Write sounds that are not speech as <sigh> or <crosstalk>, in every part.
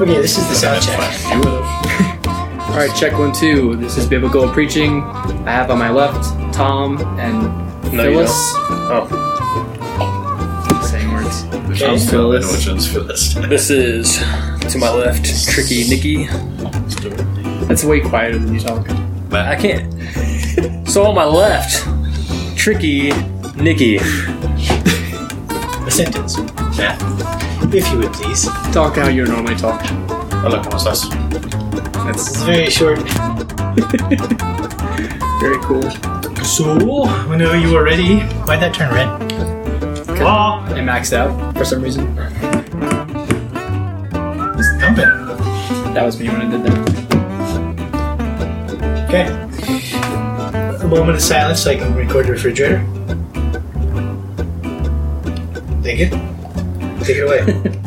Okay, this is the sound check. <laughs> All right, check one, two. This is biblical preaching. I have on my left Tom and No, you Phyllis. Oh, Same words. Okay. Phyllis. Which one's for this? this is to my left, Tricky Nikki. That's way quieter than you talk. But I can't. So on my left, Tricky Nikki. <laughs> A sentence. Yeah. If you would please. Talk how you normally talk. Hola, ¿cómo estás? It's very short. <laughs> Very cool. So, whenever you are ready, why'd that turn red? Oh, ah! I maxed out for some reason. it's thumping. That was me when I did that. Okay. A moment of silence so I can record the refrigerator. Take it. Take it away. <laughs>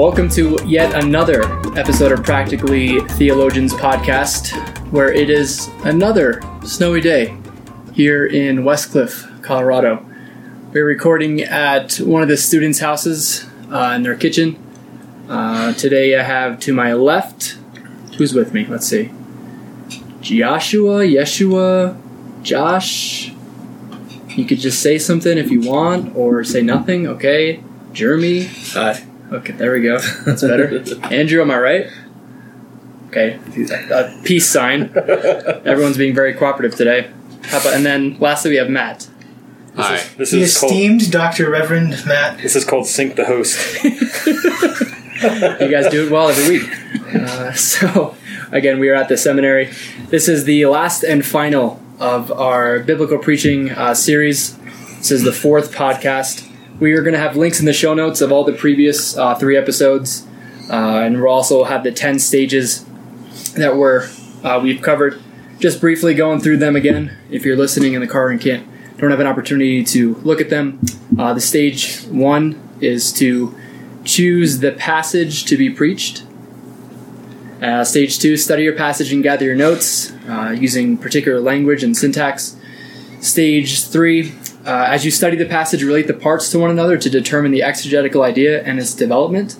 welcome to yet another episode of Practically Theologians podcast, where it is another snowy day here in Westcliffe, Colorado. We're recording at one of the students' houses uh, in their kitchen. Uh, today, I have to my left, who's with me? Let's see. Joshua, Yeshua, Josh. You could just say something if you want, or say nothing. Okay. Jeremy. Hi. Okay, there we go. <laughs> That's better. Andrew, am I right? Okay. A peace sign. Everyone's being very cooperative today. How about, and then lastly, we have Matt. Hi. This The is called. esteemed Dr. Reverend Matt. This is called Sync the Host. You guys do it well every week. Uh, so, again, we are at the seminary. This is the last and final of our biblical preaching uh, series. This is the fourth podcast. We are going to have links in the show notes of all the previous uh, three episodes, uh, and we'll also have the ten stages that were uh, we've covered. Just briefly going through them again. If you're listening in the car and can't don't have an opportunity to look at them, uh, the stage one is to choose the passage to be preached. Uh, stage two, study your passage and gather your notes uh, using particular language and syntax. Stage three, uh, as you study the passage, relate the parts to one another to determine the exegetical idea and its development.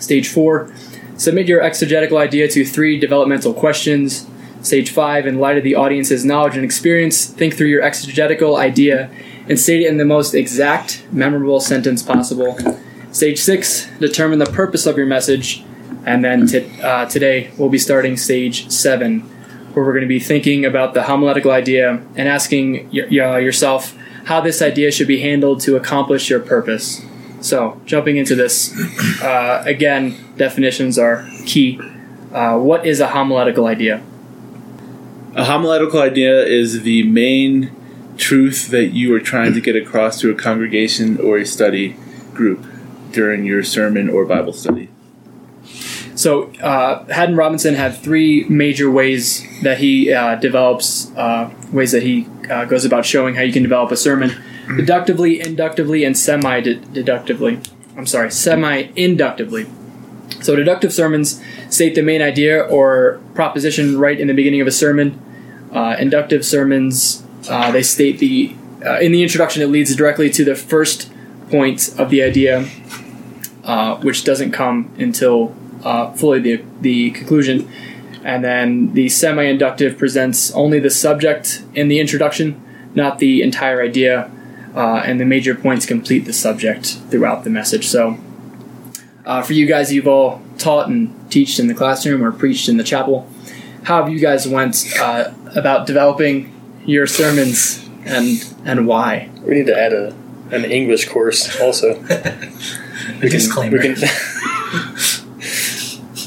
Stage four, submit your exegetical idea to three developmental questions. Stage five, in light of the audience's knowledge and experience, think through your exegetical idea and state it in the most exact, memorable sentence possible. Stage six, determine the purpose of your message. And then t- uh, today we'll be starting stage seven, where we're going to be thinking about the homiletical idea and asking y- y- yourself how this idea should be handled to accomplish your purpose. So, jumping into this, uh, again, definitions are key. Uh, what is a homiletical idea? A homiletical idea is the main truth that you are trying to get across to a congregation or a study group during your sermon or Bible study. So, uh, Haddon Robinson had three major ways that he uh, develops, uh, ways that he uh, goes about showing how you can develop a sermon deductively, inductively, and semi deductively. I'm sorry, semi inductively. So, deductive sermons state the main idea or proposition right in the beginning of a sermon. Uh, inductive sermons, they state the, in the introduction, it leads directly to the first point of the idea, uh, which doesn't come until uh, fully the, the conclusion. And then the semi inductive presents only the subject in the introduction, not the entire idea. Uh, and the major points complete the subject throughout the message. So, uh, for you guys, you've all taught and teached in the classroom or preached in the chapel. How have you guys went uh, about developing your sermons and and why? We need to add a an English course also. A disclaimer. <laughs> We can. <laughs>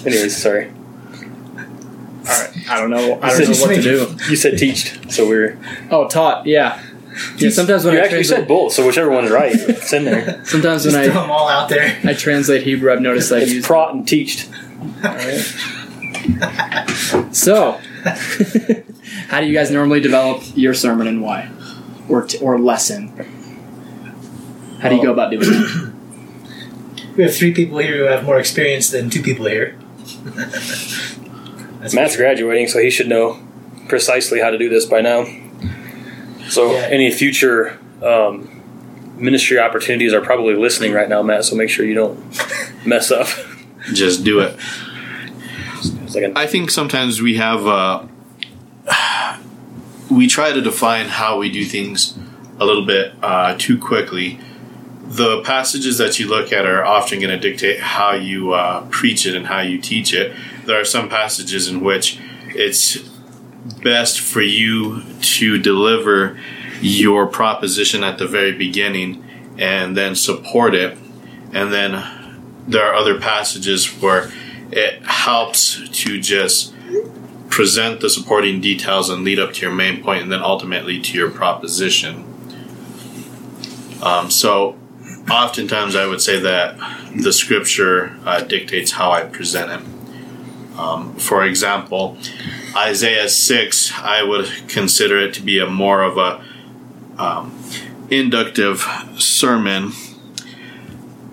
<laughs> Anyways, sorry. All right, I don't know. I don't know what to do. You said teached, so we're. Oh, taught. Yeah. Yeah. Sometimes when You I actually translate, said both, so whichever one's right, it's in there. <laughs> sometimes Just when throw I them all out there. I translate Hebrew, I've noticed I've It's used. prot and teached. So, <laughs> how do you guys normally develop your sermon and why, or t- or lesson? How do you go about doing it? <clears throat> We have three people here who have more experience than two people here. That's Matt's graduating, so he should know precisely how to do this by now. So Yeah. any future um, ministry opportunities are probably listening right now, Matt. So make sure you don't mess up. Just do it. It's like a- I think sometimes we have uh, we try to define how we do things a little bit uh, too quickly. The passages that you look at are often going to dictate how you uh, preach it and how you teach it. There are some passages in which it's best for you to deliver your proposition at the very beginning and then support it. And then there are other passages where it helps to just present the supporting details and lead up to your main point and then ultimately to your proposition. Um, so, oftentimes I would say that the scripture uh, dictates how I present it. Um, for example, Isaiah 6, I would consider it to be a more of a um, inductive sermon.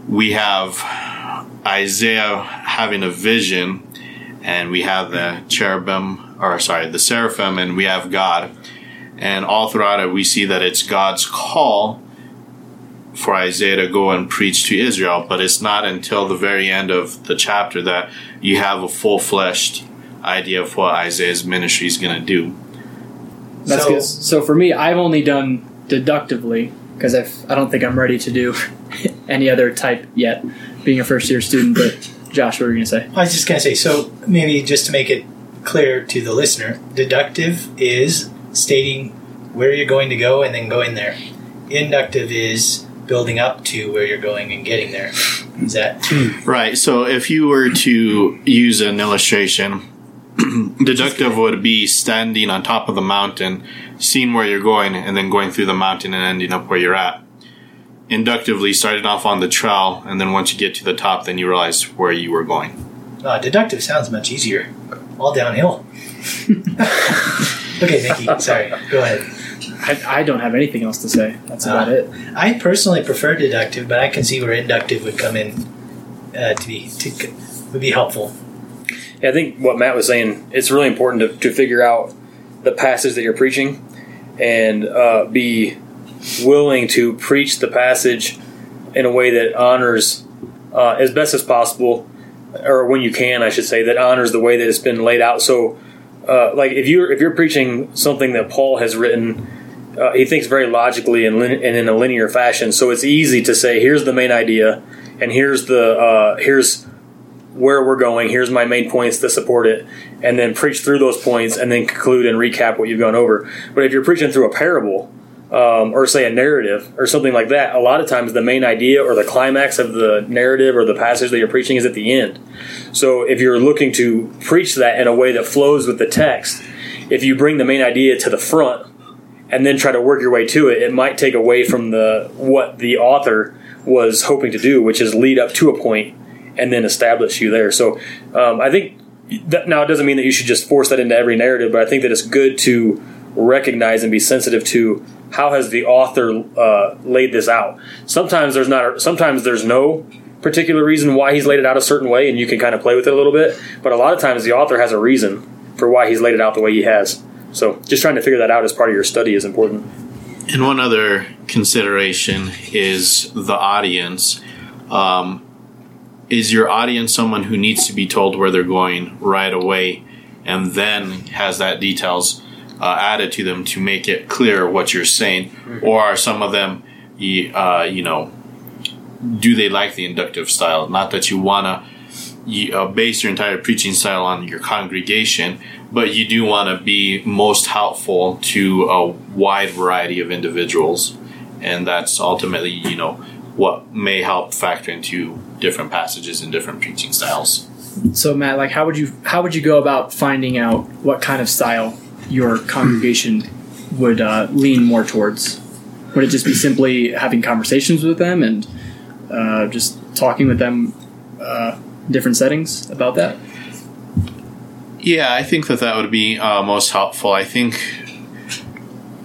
We have Isaiah having a vision, and we have the cherubim, or sorry, the seraphim, and we have God. And all throughout it, we see that it's God's call for Isaiah to go and preach to Israel, but it's not until the very end of the chapter that you have a full fleshed idea of what Isaiah's ministry is going to do. That's So- good. So for me, I've only done deductively because I don't think I'm ready to do <laughs> any other type yet, being a first year student. But Josh, what were you gonna say? I was just going to say, so maybe just to make it clear to the listener, deductive is stating where you're going to go and then going there. Inductive is building up to where you're going and getting there. Is that Right. So if you were to use an illustration, <clears throat> deductive would be standing on top of the mountain, seeing where you're going, and then going through the mountain and ending up where you're at. Inductively, starting off on the trail, and then once you get to the top, then you realize where you were going. uh, deductive? Sounds much easier. All downhill. <laughs> <laughs> okay, Nikki. Sorry. Go ahead. I, I don't have anything else to say. That's about Ah. it. I personally prefer deductive, but I can see where inductive would come in uh, to be to, would be helpful. Yeah, I think what Matt was saying, it's really important to, to figure out the passage that you're preaching and uh, be willing to preach the passage in a way that honors, uh, as best as possible, or when you can, I should say, that honors the way that it's been laid out. So, uh, like if you're if you're preaching something that Paul has written, uh, he thinks very logically and, lin- and in a linear fashion. So it's easy to say, here's the main idea, and here's the uh, here's where we're going. Here's my main points to support it, and then preach through those points, and then conclude and recap what you've gone over. But if you're preaching through a parable, um, or say a narrative or something like that, a lot of times the main idea or the climax of the narrative or the passage that you're preaching is at the end. So if you're looking to preach that in a way that flows with the text, if you bring the main idea to the front and then try to work your way to it, it might take away from the what the author was hoping to do, which is lead up to a point and then establish you there. So um, I think that now it doesn't mean that you should just force that into every narrative, but I think that it's good to recognize and be sensitive to how has the author uh, laid this out. Sometimes there's not. Sometimes there's no particular reason why he's laid it out a certain way, and you can kind of play with it a little bit. But a lot of times the author has a reason for why he's laid it out the way he has. So just trying to figure that out as part of your study is important. And one other consideration is the audience. Um, is your audience someone who needs to be told where they're going right away and then has that details uh, added to them to make it clear what you're saying? Or are some of them, uh, you know, do they like the inductive style? Not that you want to you, uh, base your entire preaching style on your congregation, but you do want to be most helpful to a wide variety of individuals, and that's ultimately, you know, what may help factor into different passages and different preaching styles. So Matt, like, how would you how would you go about finding out what kind of style your congregation would uh, lean more towards? Would it just be simply having conversations with them and uh, just talking with them uh, different settings about that? Yeah, I think that that would be uh, most helpful. I think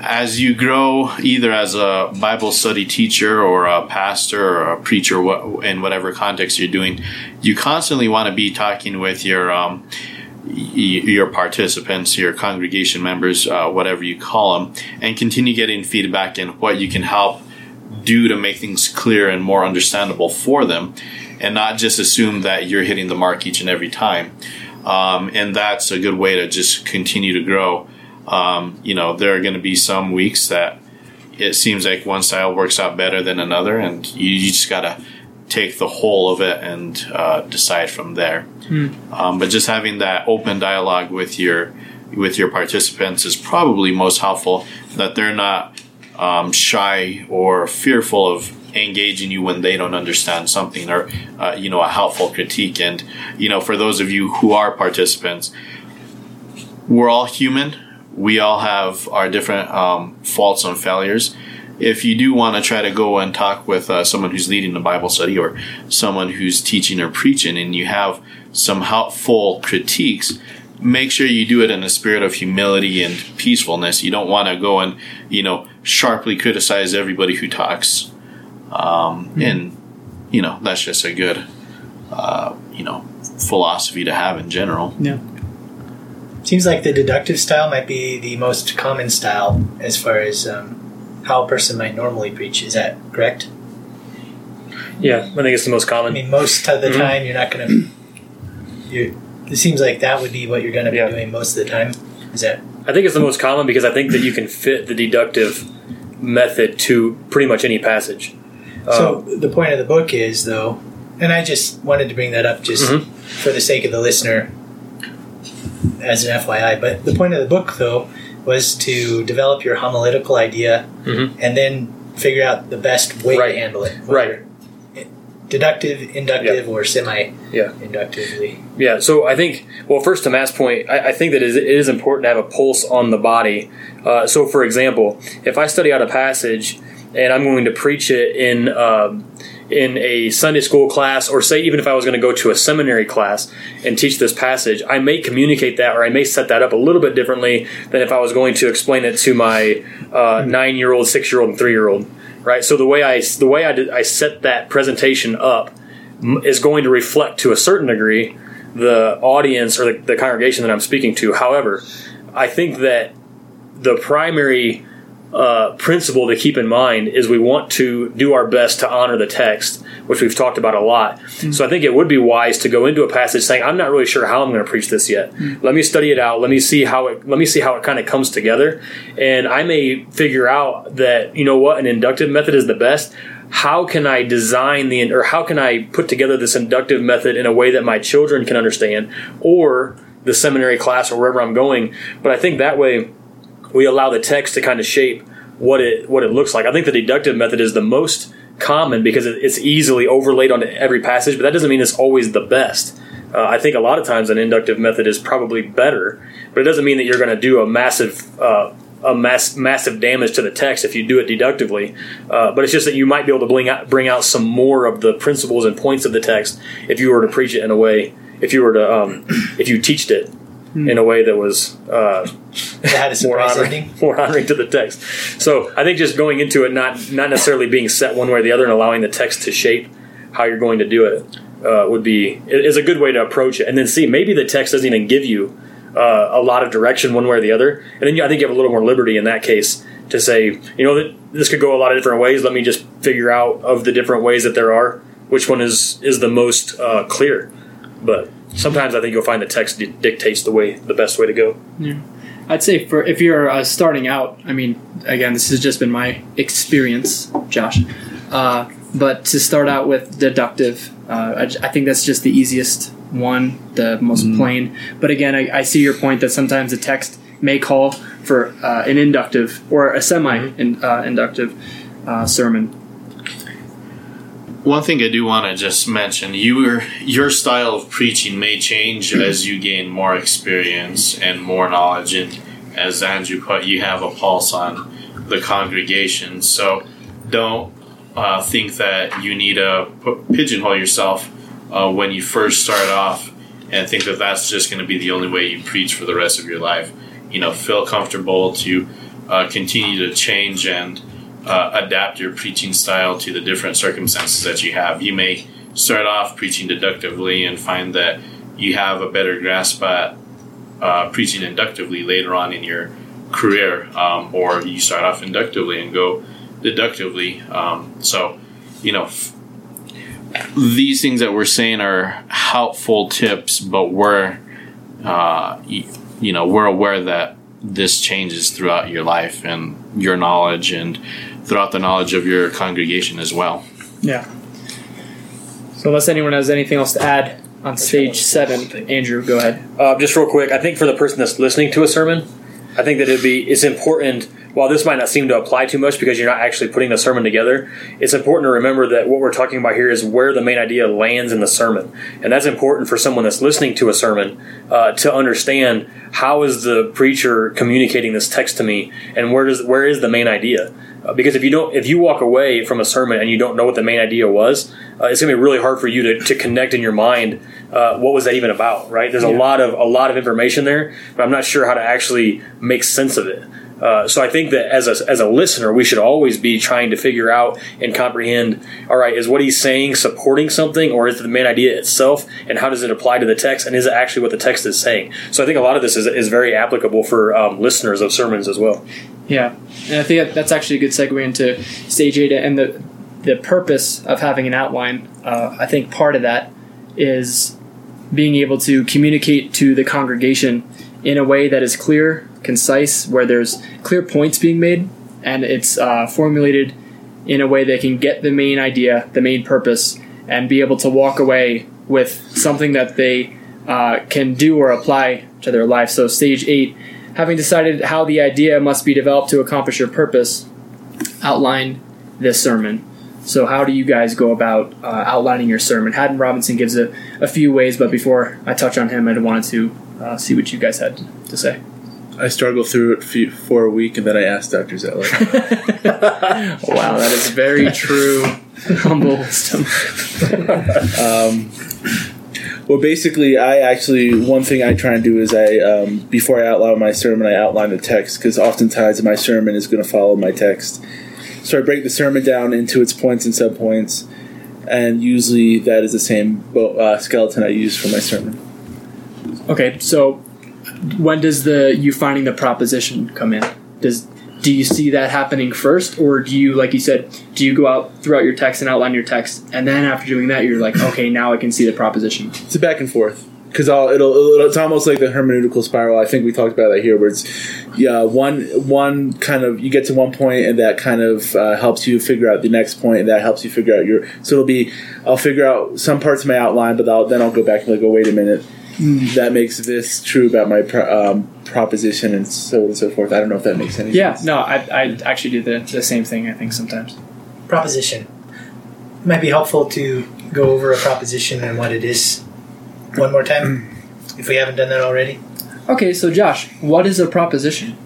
as you grow, either as a Bible study teacher or a pastor or a preacher, in whatever context you're doing, you constantly want to be talking with your um, your participants, your congregation members, uh, whatever you call them, and continue getting feedback in what you can help do to make things clear and more understandable for them, and not just assume that you're hitting the mark each and every time. Um, and that's a good way to just continue to grow. Um, you know, there are going to be some weeks that it seems like one style works out better than another, and you, you just got to take the whole of it and uh, decide from there. Um, but just having that open dialogue with your with your participants is probably most helpful. That they're not um, shy or fearful of engaging you when they don't understand something or uh, you know a helpful critique. And you know, for those of you who are participants, we're all human. We all have our different um, faults and failures. If you do want to try to go and talk with uh, someone who's leading the Bible study or someone who's teaching or preaching, and you have some helpful critiques, make sure you do it in a spirit of humility and peacefulness. You don't want to go and you know sharply criticize everybody who talks, um, and you know that's just a good uh, you know philosophy to have in general. Yeah. Seems like the deductive style might be the most common style as far as um, how a person might normally preach. Is that correct? Yeah, I think it's the most common. I mean, most of the Mhm. time you're not going to. You. It seems like that would be what you're going to be Yeah. doing most of the time. Is that I think it's the most common because I think that you can fit the deductive method to pretty much any passage. So? Um, The point of the book is though, and I just wanted to bring that up just Mhm. for the sake of the listener, as an FYI. But the point of the book though was to develop your homiletical idea Mhm. and then figure out the best way Right. to handle it. Right. Deductive, inductive, or semi Yeah. inductively. Yeah, so I think, well, first to Matt's point, I, I think that it is, it is important to have a pulse on the body. Uh, so, for example, if I study out a passage and I'm going to preach it in um, in a Sunday school class, or say even if I was going to go to a seminary class and teach this passage, I may communicate that or I may set that up a little bit differently than if I was going to explain it to my uh, nine year old, six year old, and three year old. Right. So the way I the way I did, I set that presentation up is going to reflect to a certain degree the audience or the, the congregation that I'm speaking to. However, I think that the primary uh, principle to keep in mind is we want to do our best to honor the text, which we've talked about a lot. So I think it would be wise to go into a passage saying, "I'm not really sure how I'm going to preach this yet. Let me study it out. Let me see how it. Let me see how it kind of comes together, and I may figure out that you know what an inductive method is the best." How can I design the or how can I put together this inductive method in a way that my children can understand, or the seminary class or wherever I'm going? But I think that way we allow the text to kind of shape what it what it looks like. I think the deductive method is the most common because it- it's easily overlaid onto every passage, but that doesn't mean it's always the best. Uh, I think a lot of times an inductive method is probably better, but it doesn't mean that you're going to do a massive uh, a mass, massive damage to the text if you do it deductively. Uh, but it's just that you might be able to bring out bring out some more of the principles and points of the text if you were to preach it in a way. If you were to um, <clears throat> if you teached it in a way that was uh, It <laughs> more surprise honoring, more honoring to the text. So I think just going into it, not not necessarily being set one way or the other, and allowing the text to shape how you're going to do it, uh, would be is a good way to approach it. And then see maybe the text doesn't even give you uh, a lot of direction one way or the other, and then you, I think you have a little more liberty in that case to say, you know, that this could go a lot of different ways. Let me just figure out of the different ways that there are, which one is is the most uh, clear. But sometimes I think you'll find the text di- dictates the way the best way to go. Yeah, I'd say for if you're uh, starting out, I mean, again, this has just been my experience, Josh. Uh, but to start out with deductive, uh, I, j- I think that's just the easiest one, the most plain. But again, I, I see your point that sometimes the text may call for uh, an inductive or a semi-inductive uh, sermon. One thing I do want to just mention, your your style of preaching may change as you gain more experience and more knowledge, and as Andrew put, you have a pulse on the congregation. So don't uh, think that you need to pigeonhole yourself uh, when you first start off, and think that that's just going to be the only way you preach for the rest of your life. You know, feel comfortable to uh, continue to change and uh, adapt your preaching style to the different circumstances that you have. You may start off preaching deductively and find that you have a better grasp at uh, preaching inductively later on in your career, um, or you start off inductively and go deductively. Um, so, you know, f- these things that we're saying are helpful tips, but we're, uh, you know, we're aware that this changes throughout your life and your knowledge and throughout the knowledge of your congregation as well. Yeah. So unless anyone has anything else to add on stage seven, Andrew, go ahead. Uh, just real quick, I think for the person that's listening to a sermon, I think that it'd be it's important. While this might not seem to apply too much because you're not actually putting the sermon together, it's important to remember that what we're talking about here is where the main idea lands in the sermon, and that's important for someone that's listening to a sermon uh, to understand how is the preacher communicating this text to me, and where does where is the main idea. Uh, because if you don't, if you walk away from a sermon and you don't know what the main idea was, uh, it's going to be really hard for you to, to connect in your mind uh, what was that even about, right? There's a lot of a lot of information there, but I'm not sure how to actually make sense of it. Uh, so I think that as a, as a listener, we should always be trying to figure out and comprehend. All right, is what he's saying supporting something, or is it the main idea itself, and how does it apply to the text, and is it actually what the text is saying? So I think a lot of this is, is very applicable for um, listeners of sermons as well. Yeah, and I think that- that's actually a good segue into stage eight and the the purpose of having an outline. Uh, I think part of that is being able to communicate to the congregation in a way that is clear, concise, where there's clear points being made, and it's uh, formulated in a way that can get the main idea, the main purpose, and be able to walk away with something that they uh, can do or apply to their life. So, stage eight, having decided how the idea must be developed to accomplish your purpose, outline this sermon. So, how do you guys go about uh, outlining your sermon? Haddon Robinson gives a, a few ways, but before I touch on him, I wanted to uh, see what you guys had to say. I struggled through it for a week, and then I asked Dr. Zettler. <laughs> <laughs> Wow, that is very true, <laughs> humble wisdom. well, basically, I actually one thing I try and do is I um, before I outline my sermon, I outline the text because oftentimes my sermon is going to follow my text. So I break the sermon down into its points and subpoints, and usually that is the same bo- uh, skeleton I use for my sermon. Okay, so when does the you finding the proposition come in? Does do you see that happening first, or do you, like you said, do you go out throughout your text and outline your text, and then after doing that, you're like, okay, now I can see the proposition. It's a back and forth because it'll, it'll it's almost like the hermeneutical spiral. I think we talked about that here, where it's yeah one one kind of you get to one point and that kind of uh, helps you figure out the next point, and that helps you figure out your. So it'll be I'll figure out some parts of my outline, but I'll, then I'll go back and like, oh wait a minute. That makes this true about my pro- um, proposition and so on and so forth. I don't know if that makes any Yeah, sense. Yeah, no, I, I actually do the, the same thing. I think sometimes. proposition. It might be helpful to go over a proposition and what it is one more time, <clears throat> if we haven't done that already. Okay, so Josh, what is a proposition?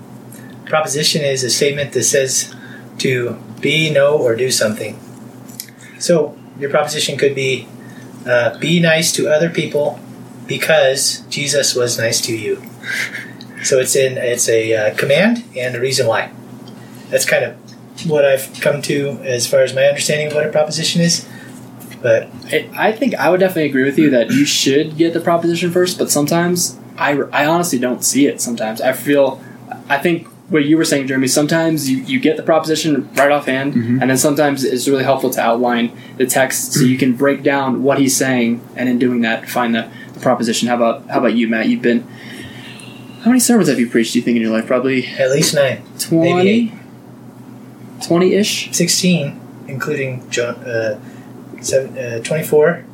Proposition is a statement that says to be, know, or do something. So your proposition could be uh, be nice to other people because Jesus was nice to you. So it's in it's a uh, command and a reason why. That's kind of what I've come to as far as my understanding of what a proposition is. But I, I think I would definitely agree with you that you should get the proposition first, but sometimes I, I honestly don't see it. Sometimes I feel, I think what you were saying, Jeremy. Sometimes you, you get the proposition right offhand, and then sometimes it's really helpful to outline the text so you can break down what he's saying, and in doing that, find the, the proposition. How about how about you, Matt? You've been how many sermons have you preached? Do you think in your life? Probably at least nine, 20 20 ish. 16, including John, uh, seven, uh, 24,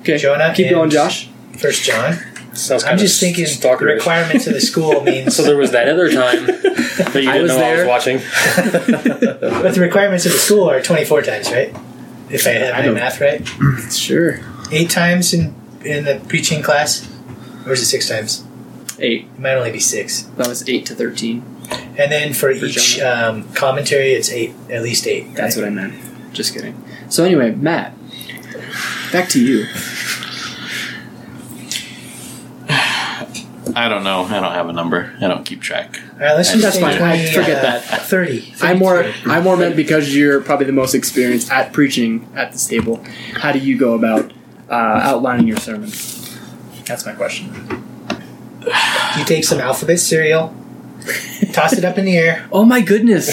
Okay, Jonah keep going, Josh. First John. Sounds I'm just thinking the stalkerish. requirements of the school <laughs> means So there was that other time <laughs> that you didn't was know I was there. watching. <laughs> But the requirements of the school are 24 times, right? If I have my math right. <clears throat> Sure, Eight times in, in the preaching class? Or is it six times? eight. It might only be six. That was eight to thirteen. And then for, For each um, commentary, it's eight, at least eight. That's what I meant. Just kidding. So anyway, Matt, back to you. <sighs> I don't know. I don't have a number. I don't keep track. All right, let's just That's fine. 20, Forget uh, that. 30. I'm more 32. I more meant because you're probably the most experienced at preaching at this table. How do you go about uh, outlining your sermon? That's my question. You take some alphabet cereal, toss it up in the air. <laughs> Oh my goodness.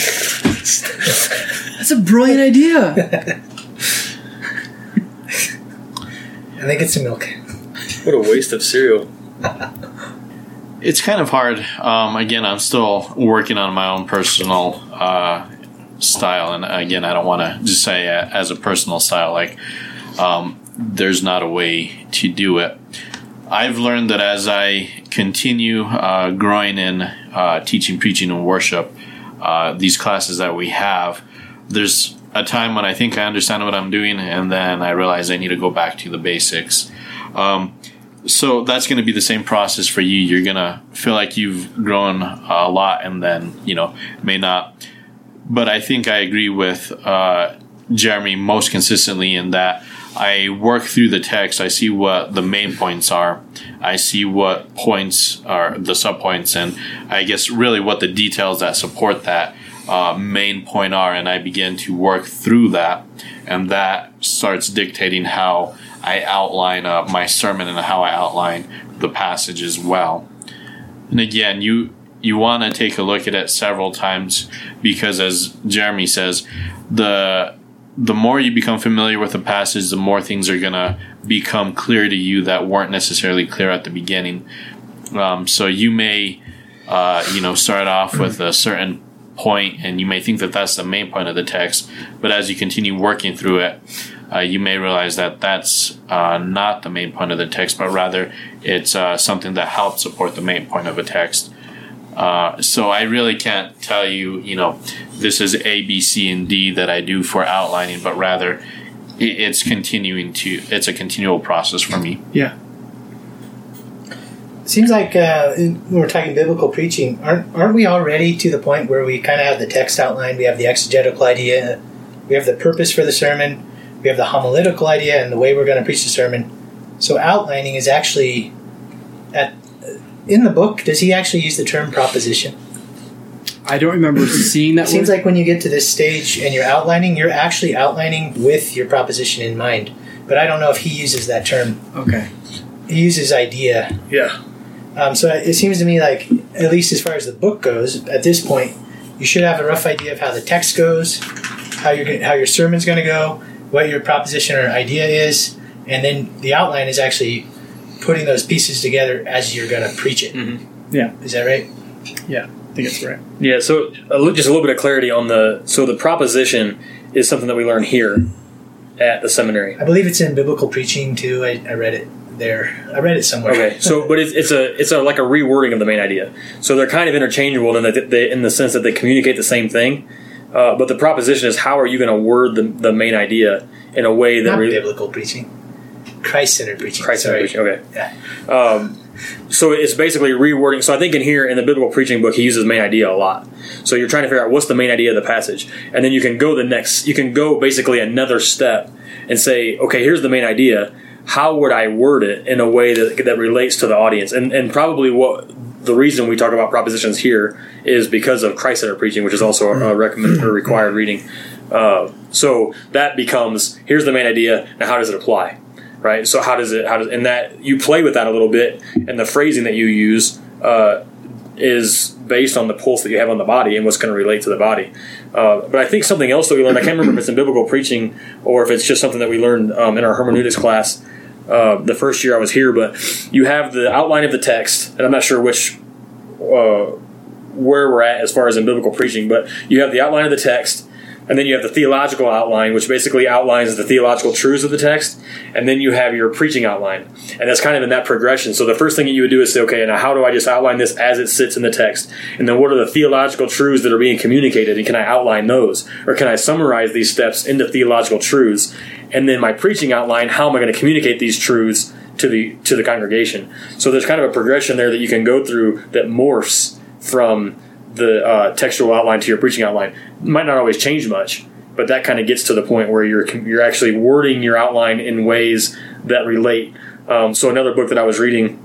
That's a brilliant idea. And then get some milk. What a waste of cereal. It's kind of hard. Um, again, I'm still working on my own personal uh, style, and again, I don't want to just say uh, as a personal style like um, there's not a way to do it. I've learned that as I continue uh, growing in uh, teaching, preaching, and worship, uh, these classes that we have, there's a time when I think I understand what I'm doing, and then I realize I need to go back to the basics. Um, so that's going to be the same process for you. You're going to feel like you've grown a lot, and then you know may not. But I think I agree with uh, Jeremy most consistently in that I work through the text. I see what the main points are. I see what points are the subpoints, and I guess really what the details that support that uh, main point are, and I begin to work through that, and that starts dictating how I outline uh, my sermon and how I outline the passage as well. And again, you you want to take a look at it several times because, as Jeremy says, the the more you become familiar with the passage, the more things are gonna become clear to you that weren't necessarily clear at the beginning. Um, so you may, uh, you know, start off with a certain point, and you may think that that's the main point of the text. But as you continue working through it, uh, you may realize that that's uh, not the main point of the text, but rather it's uh, something that helps support the main point of a text. Uh, so I really can't tell you, you know, this is A, B, C, and D that I do for outlining, but rather it's continuing to, it's a continual process for me. Yeah. Seems like uh, in- we're talking biblical preaching. Aren't aren't we already to the point where we kind of have the text outlined? We have the exegetical idea. We have the purpose for the sermon. We have the homiletical idea and the way we're going to preach the sermon. So outlining is actually at in the book. Does he actually use the term proposition? I don't remember seeing that It seems word. like when you get to this stage and you're outlining, you're actually outlining with your proposition in mind. But I don't know if he uses that term. okay. He uses idea. Yeah. Um, so it seems to me like, at least as far as the book goes, at this point, you should have a rough idea of how the text goes, how your how your sermon's going to go, what your proposition or idea is, and then the outline is actually putting those pieces together as you're going to preach it. Is Yeah. Is that right? Yeah, I think it's right. Yeah, so a just a little bit of clarity on the so the proposition is something that we learn here at the seminary. I believe it's in biblical preaching too. I, I read it there. I read it somewhere. Okay, so but it's, it's a it's a like a rewording of the main idea. So they're kind of interchangeable in that they, in the sense that they communicate the same thing. Uh, but the proposition is how are you going to word the, the main idea in a way that not re- biblical preaching, Christ-centered preaching. Christ Sorry. preaching. Okay. Yeah. Um, so it's basically rewording. So I think in here in the biblical preaching book, he uses main idea a lot. So you're trying to figure out what's the main idea of the passage, and then you can go the next. You can go basically another step and say, okay, here's the main idea. How would I word it in a way that that relates to the audience? And and probably what the reason we talk about propositions here is because of Christ-centered preaching, which is also a recommended or required reading. Uh, so that becomes here's the main idea. Now, how does it apply? Right? So how does it? How does and that you play with that a little bit, and the phrasing that you use uh, is based on the pulse that you have on the body and what's going to relate to the body. Uh, but I think something else that we learned, I can't remember if it's in biblical preaching or if it's just something that we learned um, in our hermeneutics class uh, the first year I was here. But you have the outline of the text, and I'm not sure which. Uh, where we're at as far as in biblical preaching, but you have the outline of the text, and then you have the theological outline, which basically outlines the theological truths of the text, and then you have your preaching outline, and that's kind of in that progression. So the first thing that you would do is say, okay, now how do I just outline this as it sits in the text, and then what are the theological truths that are being communicated, and can I outline those, or can I summarize these steps into theological truths, and then my preaching outline, how am I going to communicate these truths to the to the congregation? So there's kind of a progression there that you can go through that morphs from the uh, textual outline to your preaching outline might not always change much, but that kind of gets to the point where you're you're actually wording your outline in ways that relate. Um, so another book that I was reading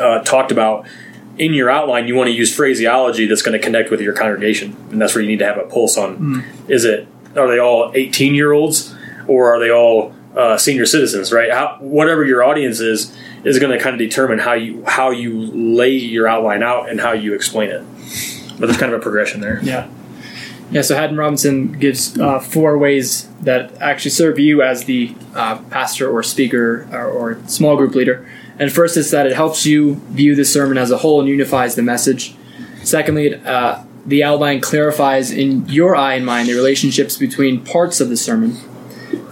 uh, talked about in your outline you want to use phraseology that's going to connect with your congregation, and that's where you need to have a pulse on. Is it are they all 18 year olds or are they all uh, senior citizens, right? How, whatever your audience is is going to kind of determine how you how you lay your outline out and how you explain it. But there's kind of a progression there. Yeah. Yeah, so Haddon Robinson gives uh, four ways that actually serve you as the uh, pastor or speaker or, or small group leader. And first is that it helps you view the sermon as a whole and unifies the message. Secondly, uh, the outline clarifies in your eye and mind the relationships between parts of the sermon.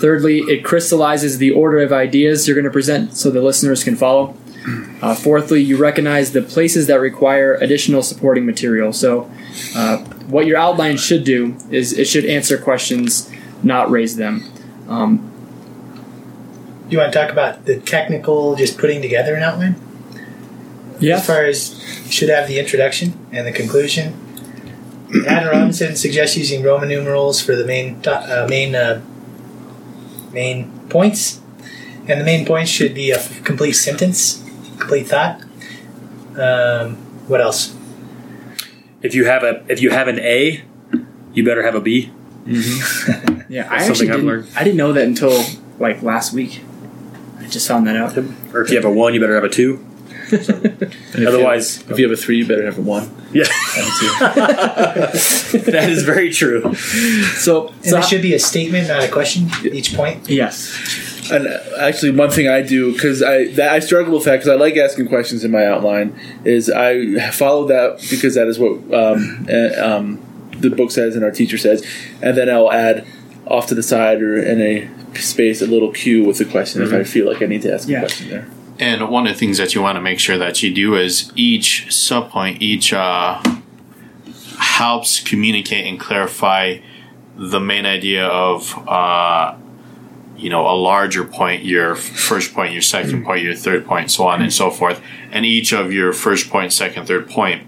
Thirdly, it crystallizes the order of ideas you're going to present so the listeners can follow. Uh, fourthly, you recognize the places that require additional supporting material. So, uh, what your outline should do is it should answer questions, not raise them. Um, do You want to talk about the technical, just putting together an outline? Yeah. As far as should have the introduction and the conclusion. Haddon Robinson suggests using Roman numerals for the main uh, main uh, main points, and the main points should be a complete sentence, complete thought. Um, what else? If you have a if you have an A, you better have a B. <laughs> Yeah, I That's actually something I've didn't. I didn't know that until like last week. I just found that out. Or if you have a one, you better have a two. <laughs> And if Otherwise, you, if you have a three, you better have a one. yeah, Have a two. that is very true. So, And so there should be a statement, not a question. Each point. yes, And uh, actually, one thing I do because I that I struggle with that because I like asking questions in my outline is I follow that because that is what um, uh, um, the book says and our teacher says, and then I'll add off to the side or in a space a little cue with the question if I feel like I need to ask Yeah. a question there. And one of the things that you want to make sure that you do is each subpoint, each uh, helps communicate and clarify the main idea of, uh, you know, a larger point, your first point, your second mm. point, your third point, so on and so forth. And each of your first point, second, third point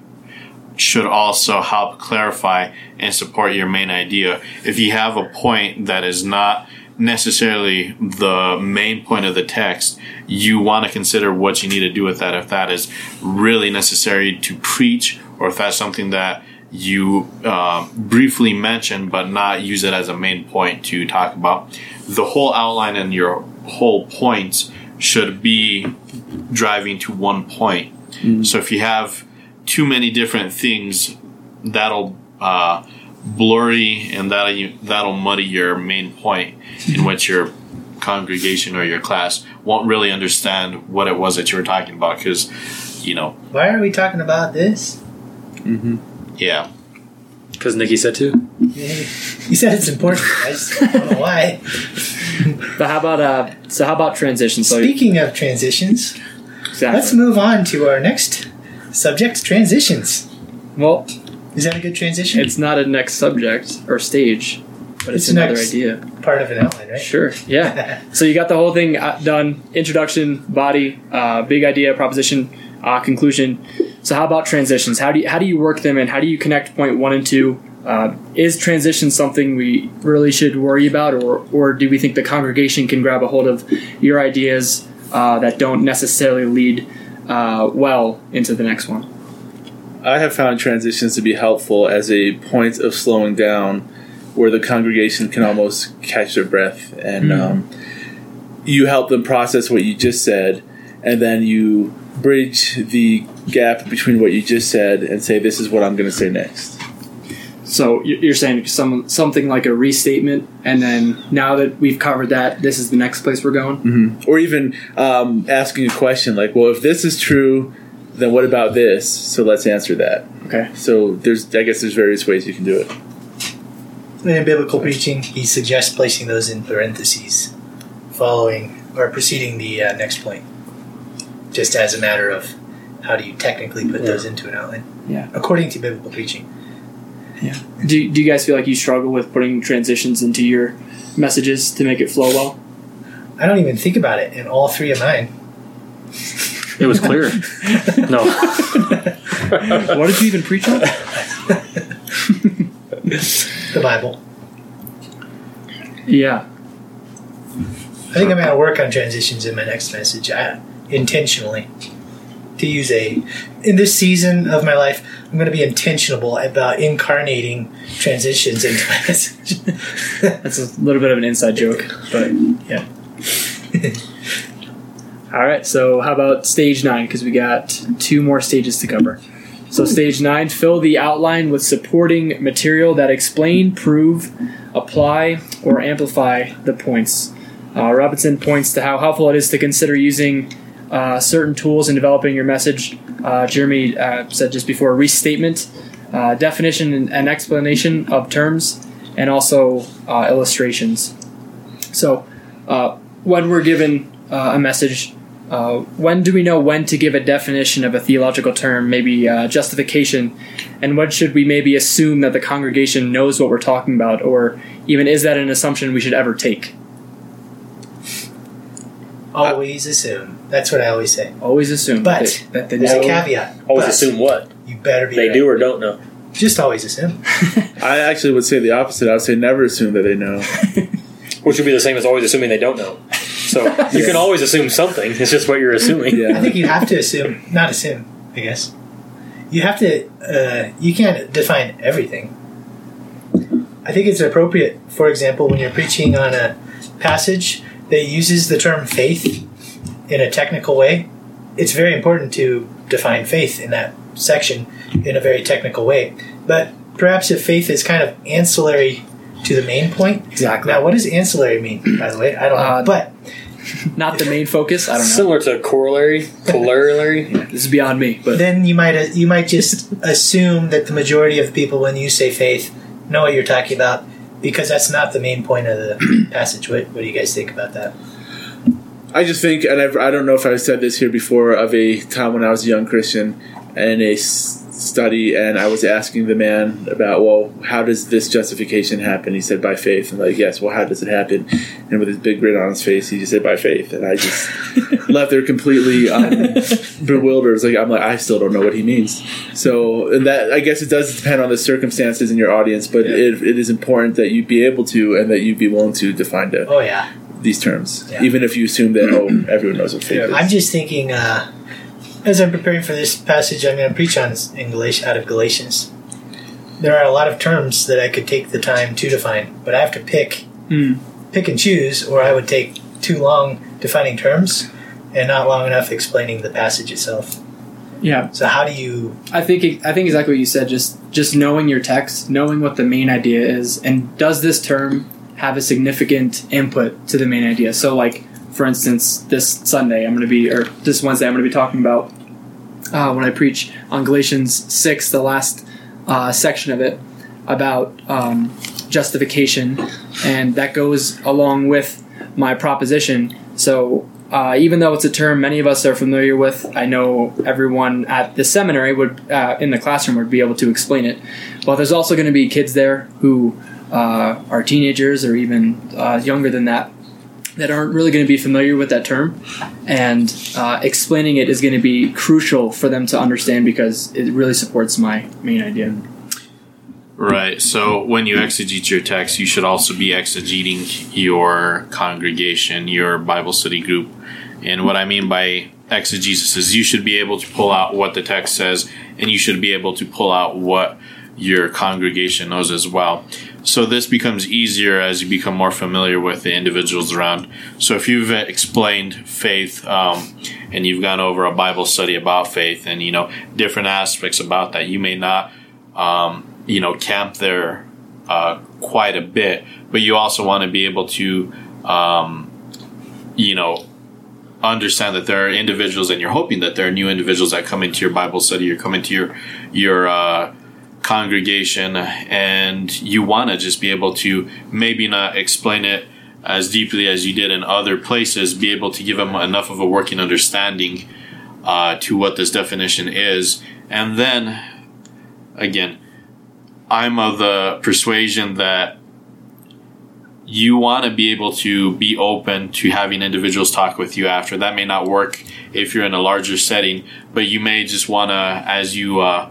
should also help clarify and support your main idea. If you have a point that is not necessarily the main point of the text, you want to consider what you need to do with that. If that is really necessary to preach, or if that's something that you uh, briefly mention but not use it as a main point to talk about. The whole outline and your whole points should be driving to one point. So if you have too many different things, that'll uh, blurry and that'll that'll muddy your main point, in <laughs> which your congregation or your class won't really understand what it was that you were talking about because you know Why are we talking about this? Yeah Because Nikki said to. You said it's important. I just don't know <laughs> why. but how about uh? So how about transition? So Speaking of transitions, exactly. let's move on to our next subject: transitions. well, Is that a good transition? it's not a next subject or stage, but it's, It's another next. idea. part of an outline, right? Sure. Yeah. <laughs> So you got the whole thing uh, done: introduction, body, uh, big idea, proposition, uh, conclusion. So how about transitions? How do you, how do you work them in? How do you connect point one and two? Uh, is transition something we really should worry about, or or do we think the congregation can grab a hold of your ideas uh, that don't necessarily lead uh, well into the next one? I have found transitions to be helpful as a point of slowing down where the congregation can almost catch their breath and um, you help them process what you just said and then you bridge the gap between what you just said and say this is what i'm going to say next. So you- you're saying some something like a restatement, and then now that we've covered that, this is the next place we're going. or even um, asking a question like well if this is true then what about this? So let's answer that. Okay. so there's i guess there's various ways you can do it. In biblical preaching, he suggests placing those in parentheses, following or preceding the uh, next point, just as a matter of how do you technically put those into an outline. Yeah. According to biblical preaching. Do, do you guys feel like you struggle with putting transitions into your messages to make it flow well? I don't even think about it in all three of mine. It was clear. no. <laughs> what did you even preach on? The Bible. Yeah. I think I'm going to work on transitions in my next message I, intentionally. To use a, in this season of my life, I'm going to be intentional about incarnating transitions into my <laughs> message. That's a little bit of an inside joke, but yeah. <laughs> All right, so how about stage nine? Because we got two more stages to cover. So, stage nine fill the outline with supporting material that explain, prove, apply, or amplify the points. Uh, Robinson points to how helpful it is to consider using uh, certain tools in developing your message. Uh, Jeremy uh, said just before restatement, uh, definition, and, and explanation of terms, and also uh, illustrations. So, uh, when we're given a message, when do we know when to give a definition of a theological term, maybe justification, and when should we maybe assume that the congregation knows what we're talking about, or even is that an assumption we should ever take? Always assume. That's what I always say. Always assume But that, that they There's know. a caveat. Always But assume what You better be. they right. do or don't know. Just always assume. <laughs> <laughs> I actually would say the opposite. I would say never assume that they know. <laughs> Which would be the same as always assuming they don't know. So you can always assume something. It's just what you're assuming. Yeah. I think you have to assume, not assume. I guess you have to. Uh, you can't define everything. I think it's appropriate, for example, when you're preaching on a passage that uses the term faith in a technical way. It's very important to define faith in that section in a very technical way. But perhaps if faith is kind of ancillary to the main point. Exactly. Now, what does ancillary mean, by the way? I don't know. Uh, but Not the main focus. I don't know. Similar to corollary, corollary. <laughs> This is beyond me, but then you might uh, you might just assume that the majority of people, when you say faith, know what you're talking about because that's not the main point of the <clears throat> passage. What, what do you guys think about that? I just think, and I've, I don't know if I've said this here before, of a time when I was a young Christian and a s- study, and I was asking the man about, well, how does this justification happen? He said, by faith. And like, yes, well, how does it happen? And with his big grin on his face, he just said, by faith. And I just <laughs> left there completely um, bewildered. It's like, I'm like, I still don't know what he means. So, and that, I guess it does depend on the circumstances in your audience, but Yeah. it, it is important that you be able to and that you be willing to define it. Oh yeah, these terms, Yeah. even if you assume that oh everyone knows what faith Yeah. is. I'm just thinking. Uh, as I'm preparing for this passage, I'm going to preach on is in Galatians, out of Galatians. There are a lot of terms that I could take the time to define, but I have to pick, Hmm. pick and choose, or I would take too long defining terms and not long enough explaining the passage itself. yeah, So how do you? I think I think exactly what you said. Just just knowing your text, knowing what the main idea is, and does this term have a significant input to the main idea? So, like for instance, this Sunday I'm going to be, or this Wednesday I'm going to be talking about uh, when I preach on Galatians six, the last uh, section of it about um, justification, and that goes along with my proposition. So uh, even though it's a term many of us are familiar with, I know everyone at the seminary would, uh, in the classroom, would be able to explain it. But there's also going to be kids there who uh, are teenagers or even uh, younger than that that aren't really going to be familiar with that term, and uh, explaining it is going to be crucial for them to understand because it really supports my main idea. Right. So when you exegete your text, you should also be exegeting your congregation, your Bible study group. And what I mean by exegesis is you should be able to pull out what the text says, and you should be able to pull out what your congregation knows as well. So this becomes easier as you become more familiar with the individuals around. So if you've explained faith um, and you've gone over a Bible study about faith and you know different aspects about that, you may not um, you know camp there uh, quite a bit, but you also want to be able to um, you know understand that there are individuals and you're hoping that there are new individuals that come into your Bible study or come into your your uh, congregation and you want to just be able to maybe not explain it as deeply as you did in other places be able to give them enough of a working understanding uh, to what this definition is and then again i'm of the persuasion that you want to be able to be open to having individuals talk with you after. That may not work if you're in a larger setting, but you may just want to, as you, uh,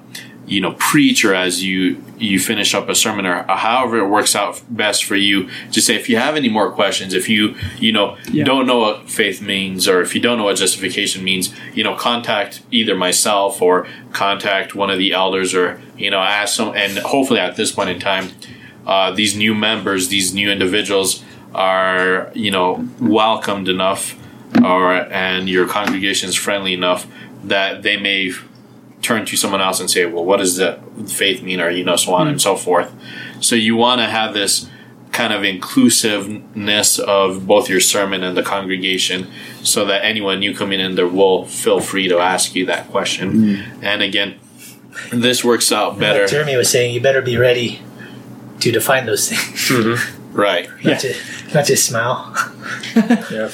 you know, preach or as you you finish up a sermon or however it works out best for you, just say if you have any more questions, if you you know Yeah. don't know what faith means or if you don't know what justification means, you know, contact either myself or contact one of the elders or you know ask some. And hopefully at this point in time, uh, these new members, these new individuals, are you know welcomed enough or and your congregation is friendly enough that they may turn to someone else and say well what does the faith mean? Or you know so on? and hmm. so forth. So you want to have this kind of inclusiveness of both your sermon and the congregation so that anyone new coming in there will feel free to ask you that question. Hmm. And again this works out better. Like Jeremy was saying, you better be ready to define those things, mm-hmm. right. <laughs> Not, Yeah. to, not just smile. <laughs> Yeah,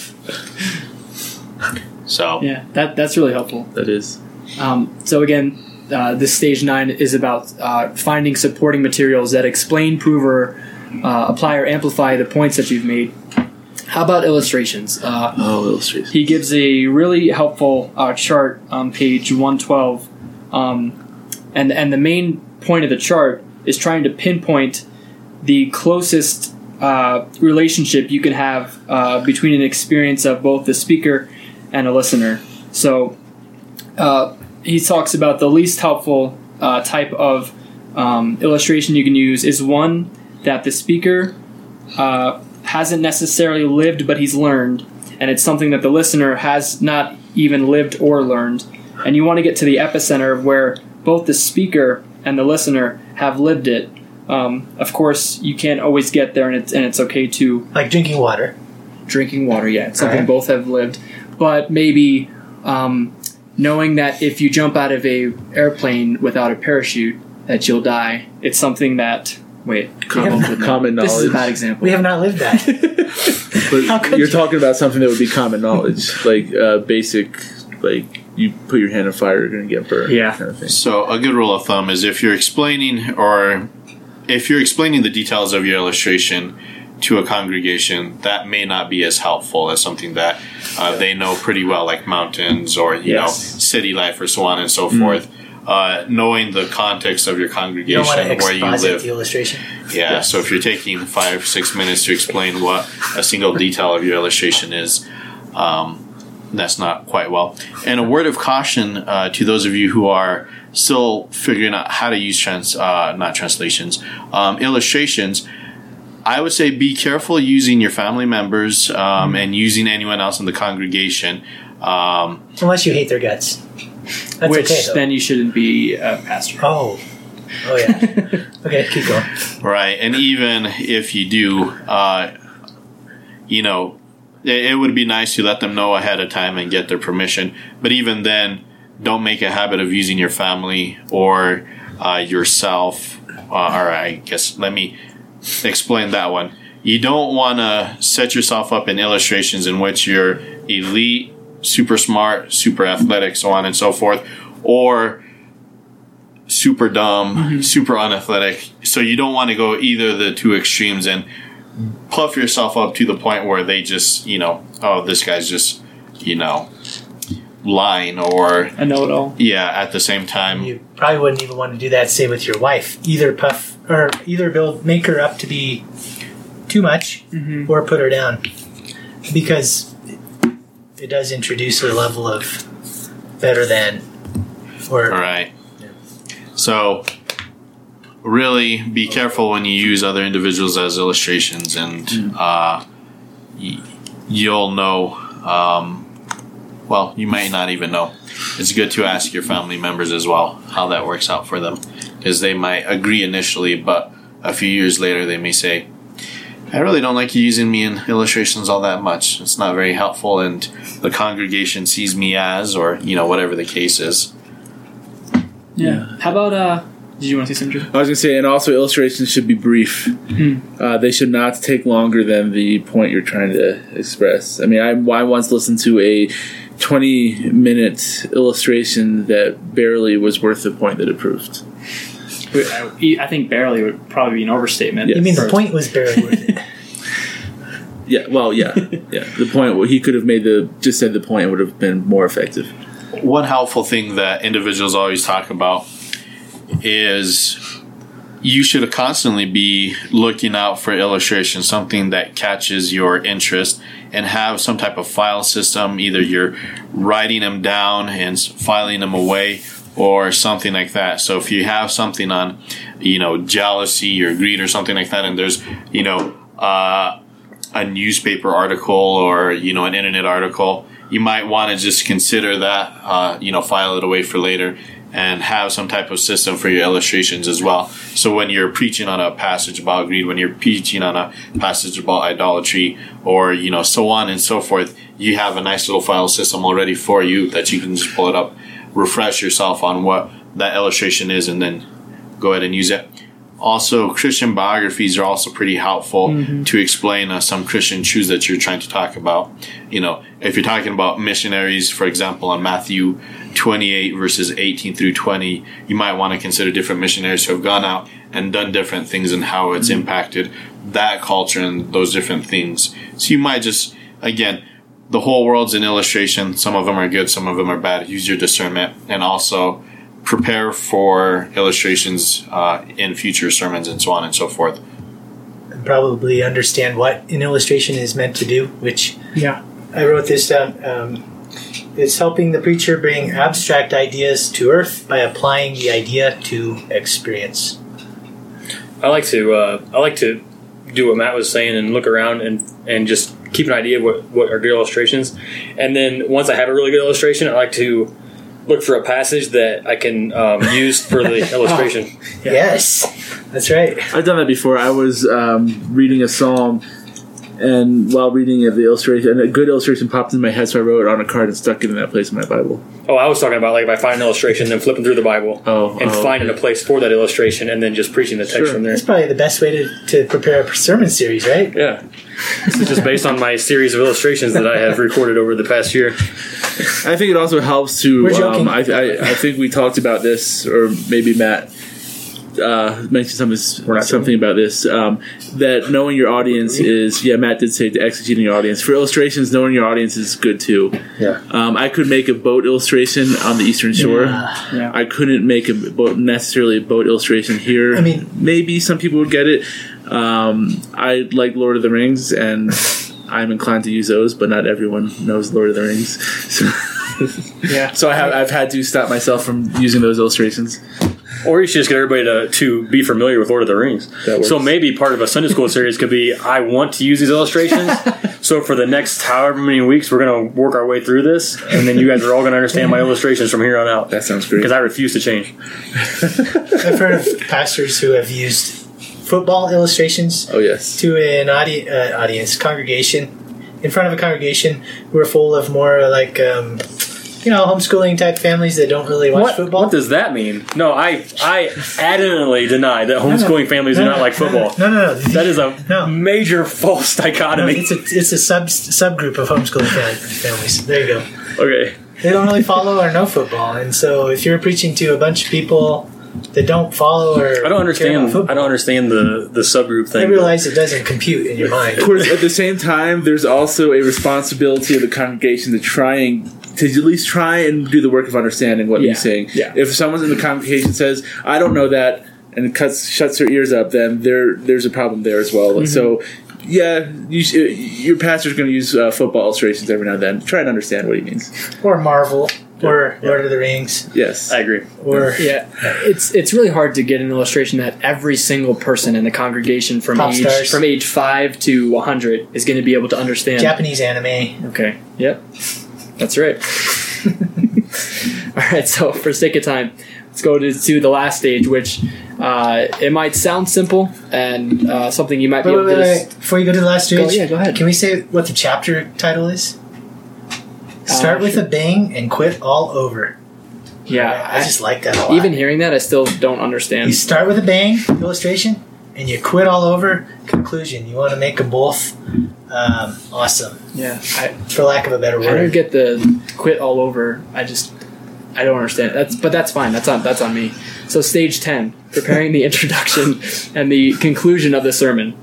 so Yeah, that that's really helpful. that is. Um, so again, uh, this stage nine is about uh, finding supporting materials that explain, prove, or uh, apply or amplify the points that you've made. How about illustrations? Uh, Oh, illustrations. he gives a really helpful uh, chart on page 112 um, and and the main point of the chart is trying to pinpoint the closest uh, relationship you can have uh, between an experience of both the speaker and a listener so uh, he talks about the least helpful uh, type of um, illustration you can use is one that the speaker uh, hasn't necessarily lived, but he's learned, and it's something that the listener has not even lived or learned. And you want to get to the epicenter of where both the speaker and the listener have lived it. Um, of course, you can't always get there, and it's and it's okay to Like drinking water. drinking water. Yeah, it's something Alright. both have lived, but maybe um, knowing that if you jump out of a airplane without a parachute, that you'll die. It's something that wait, Common, come up with common This is a bad knowledge. example. We have not lived that. <laughs> How But could you're you? talking about something that would be common knowledge, like uh, basic, like you put your hand in fire, you're going to get burned. Yeah. kind of thing. So a good rule of thumb is if you're explaining or if you're explaining the details of your illustration to a congregation, that may not be as helpful as something that uh, they know pretty well, like mountains or you know city life or so on and so forth. Uh, knowing the context of your You congregation to where you live, the illustration. yeah. So if you're taking five six minutes to explain what a single detail of your illustration is, um, that's not quite well. And a word of caution uh, to those of you who are still figuring out how to use trans uh, not translations um, illustrations. I would say be careful using your family members um, and using anyone else in the congregation. Um, Unless you hate their guts. That's Which okay, then you shouldn't be a pastor. Oh. Oh, yeah. <laughs> okay, keep going. Right, and even if you do, uh, you know, it, it would be nice to let them know ahead of time and get their permission. But even then, don't make a habit of using your family or uh, yourself. Uh, or I guess let me explain that one. You don't want to set yourself up in illustrations in which you're elite, super smart, super athletic, so on and so forth, or super dumb, mm-hmm. super unathletic. So you don't want to go either of the two extremes and puff yourself up to the point where they just, you know, oh, this guy's just, you know, lying or A know-it-all. yeah, at the same time. You probably wouldn't even want to do that, say, with your wife. Either puff, or either build, make her up to be too much, or put her down. Because it does introduce a level of better than, or All right. So, really be careful when you use other individuals as illustrations, and uh, y- you'll know. Um, well, you might not even know. It's good to ask your family members as well how that works out for them, because they might agree initially, but a few years later they may say, I really don't like you using me in illustrations all that much. It's not very helpful, and the congregation sees me as, or you know, whatever the case is. Yeah. How about uh? Did you want to say something? Drew? I was gonna say, and also illustrations should be brief. Uh, they should not take longer than the point you're trying to express. I mean, I, I once listened to a 20 minute illustration that barely was worth the point that it proved. I I think barely would probably be an overstatement. you mean the point was barely worth it. <laughs> Yeah, well, yeah, <laughs> yeah. The point where he could have made the just said the point would have been more effective. one helpful thing that individuals always talk about is you should constantly be looking out for illustrations, something that catches your interest, and have some type of file system. Either you're writing them down and filing them away, or something like that. So if you have something on, you know, jealousy or greed or something like that, and there's, you know, uh, a newspaper article or you know an internet article, you might want to just consider that uh, you know file it away for later and have some type of system for your illustrations as well. So when you're preaching on a passage about greed, when you're preaching on a passage about idolatry, or you know so on and so forth, you have a nice little file system already for you that you can just pull it up, refresh yourself on what that illustration is, and then go ahead and use it. Also, Christian biographies are also pretty helpful to explain uh, some Christian truths that you're trying to talk about. You know, if you're talking about missionaries, for example, on Matthew 28 verses 18 through 20, you might want to consider different missionaries who have gone out and done different things and how it's impacted that culture and those different things. So you might just, again, the whole world's an illustration. Some of them are good, some of them are bad. Use your discernment and also prepare for illustrations uh, in future sermons and so on and so forth. And probably understand what an illustration is meant to do, which Yeah. I wrote this down. Um, it's helping the preacher bring abstract ideas to earth by applying the idea to experience. I like to uh, I like to do what Matt was saying and look around and and just keep an idea of what what are good illustrations, and then once I have a really good illustration, I like to look for a passage that I can um, <laughs> use for the <laughs> illustration. Yes, that's right. I've done that before. I was um, reading a psalm, and while reading it, the illustration, and a good illustration popped in my head, so I wrote it on a card and stuck it in that place in my Bible. Oh, I was talking about like if I find an illustration, then flipping through the Bible Oh, and oh, finding okay. a place for that illustration, and then just preaching the text Sure. from there. That's probably the best way to, to prepare a sermon series, right? Yeah, this is just based on my series of illustrations that I have recorded over the past year. I think it also helps to. We're joking. Um, I, I, I think we talked about this, or maybe Matt uh, mentioned something something about this. Um, that knowing your audience is yeah. Matt did say to exegeting your audience for illustrations. Knowing your audience is good too. Yeah. Um, I could make a boat illustration on the Eastern Shore. Yeah. I couldn't make a boat, necessarily a boat illustration here. I mean- maybe some people would get it. Um, I like Lord of the Rings, and I'm inclined to use those, but not everyone knows Lord of the Rings. So, <laughs> Yeah. so I have I've had to stop myself from using those illustrations. Or you should just get everybody to, to be familiar with Lord of the Rings. That works. So maybe part of a Sunday school series could be I want to use these illustrations. <laughs> so for the next however many weeks, we're going to work our way through this, and then you guys are all going to understand my <laughs> illustrations from here on out. That sounds great. Because I refuse to change. I've heard of pastors who have used football illustrations oh yes, to an audi- uh, audience, congregation, in front of a congregation who are full of more like, um, you know, homeschooling type families that don't really watch What, football. what does that mean? No, I I adamantly deny that homeschooling families do not like football. No, no, no. That is a No. major false No, dichotomy. it's a it's a sub subgroup of homeschooling fam- families. There you go. okay. They don't really follow or know football, and so if you're preaching to a bunch of people that don't follow or I don't care about understand. football, I don't understand the the subgroup thing. I thing. realize it doesn't compute in your mind. of course. At the same time, there's also a responsibility of the congregation to try and to at least try and do the work of understanding what Yeah. he's saying. Yeah. If someone in the congregation says, "I don't know that," and cuts shuts their ears up, then there there's a problem there as well. So. Yeah, you, your pastor's going to use uh, football illustrations every now and then. Try and understand what he means. Or Marvel, or Lord of the Rings, Yes. I agree. or Yeah, it's it's really hard to get an illustration that every single person in the congregation from Pop age stars. from age five to 100 is going to be able to understand. Japanese anime. Okay. Yep. That's right. <laughs> All right. So, for sake of time, let's go to, to the last stage, which uh, it might sound simple and uh, something you might be Wait, able wait, to. wait, just- wait. Before you go to the last Go- stage, yeah, go ahead. Can we say what the chapter title is? Start Uh, with a bang and quit all over. Yeah. I, just like that a lot. even hearing that, I still don't understand. you start with a bang illustration, and you quit all over. Conclusion. You want to make them both um, awesome, Yeah. I, for lack of a better word, I don't get the quit all over. I just I don't understand. That's but that's fine. That's on that's on me. So stage ten, preparing the <laughs> introduction and the conclusion of the sermon.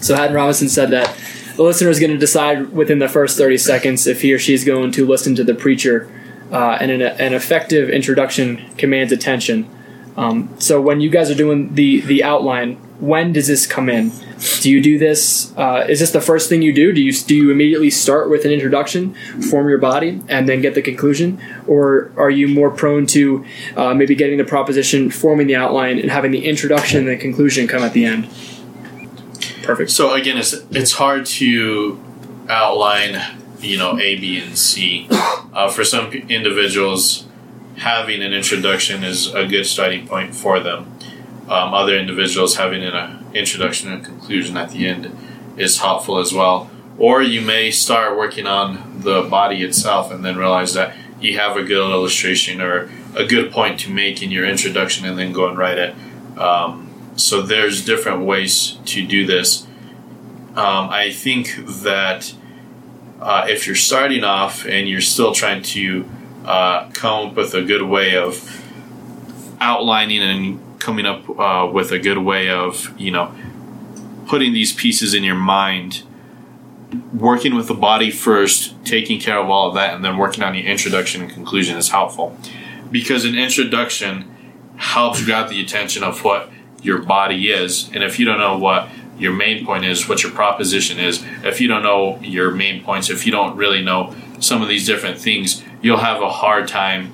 So Haddon Robinson said that the listener is going to decide within the first thirty seconds if he or she is going to listen to the preacher, uh, and an, an effective introduction commands attention. Um, so when you guys are doing the the outline, when does this come in? Do you do this? Uh, is this the first thing you do? Do you do you immediately start with an introduction, form your body, and then get the conclusion, or are you more prone to uh, maybe getting the proposition, forming the outline, and having the introduction and the conclusion come at the end? Perfect. So again, it's it's hard to outline, you know, A, B, and C. Uh, for some individuals, having an introduction is a good starting point for them. Um, other individuals having an uh, introduction and conclusion at the end is helpful as well. Or you may start working on the body itself and then realize that you have a good illustration or a good point to make in your introduction and then go and write it. Um, so there's different ways to do this. Um, I think that uh, if you're starting off and you're still trying to uh, come up with a good way of outlining and coming up uh, with a good way of, you know, putting these pieces in your mind, working with the body first, taking care of all of that, and then working on the introduction and conclusion is helpful. Because an introduction helps grab the attention of what your body is. And if you don't know what your main point is, what your proposition is, if you don't know your main points, if you don't really know some of these different things, you'll have a hard time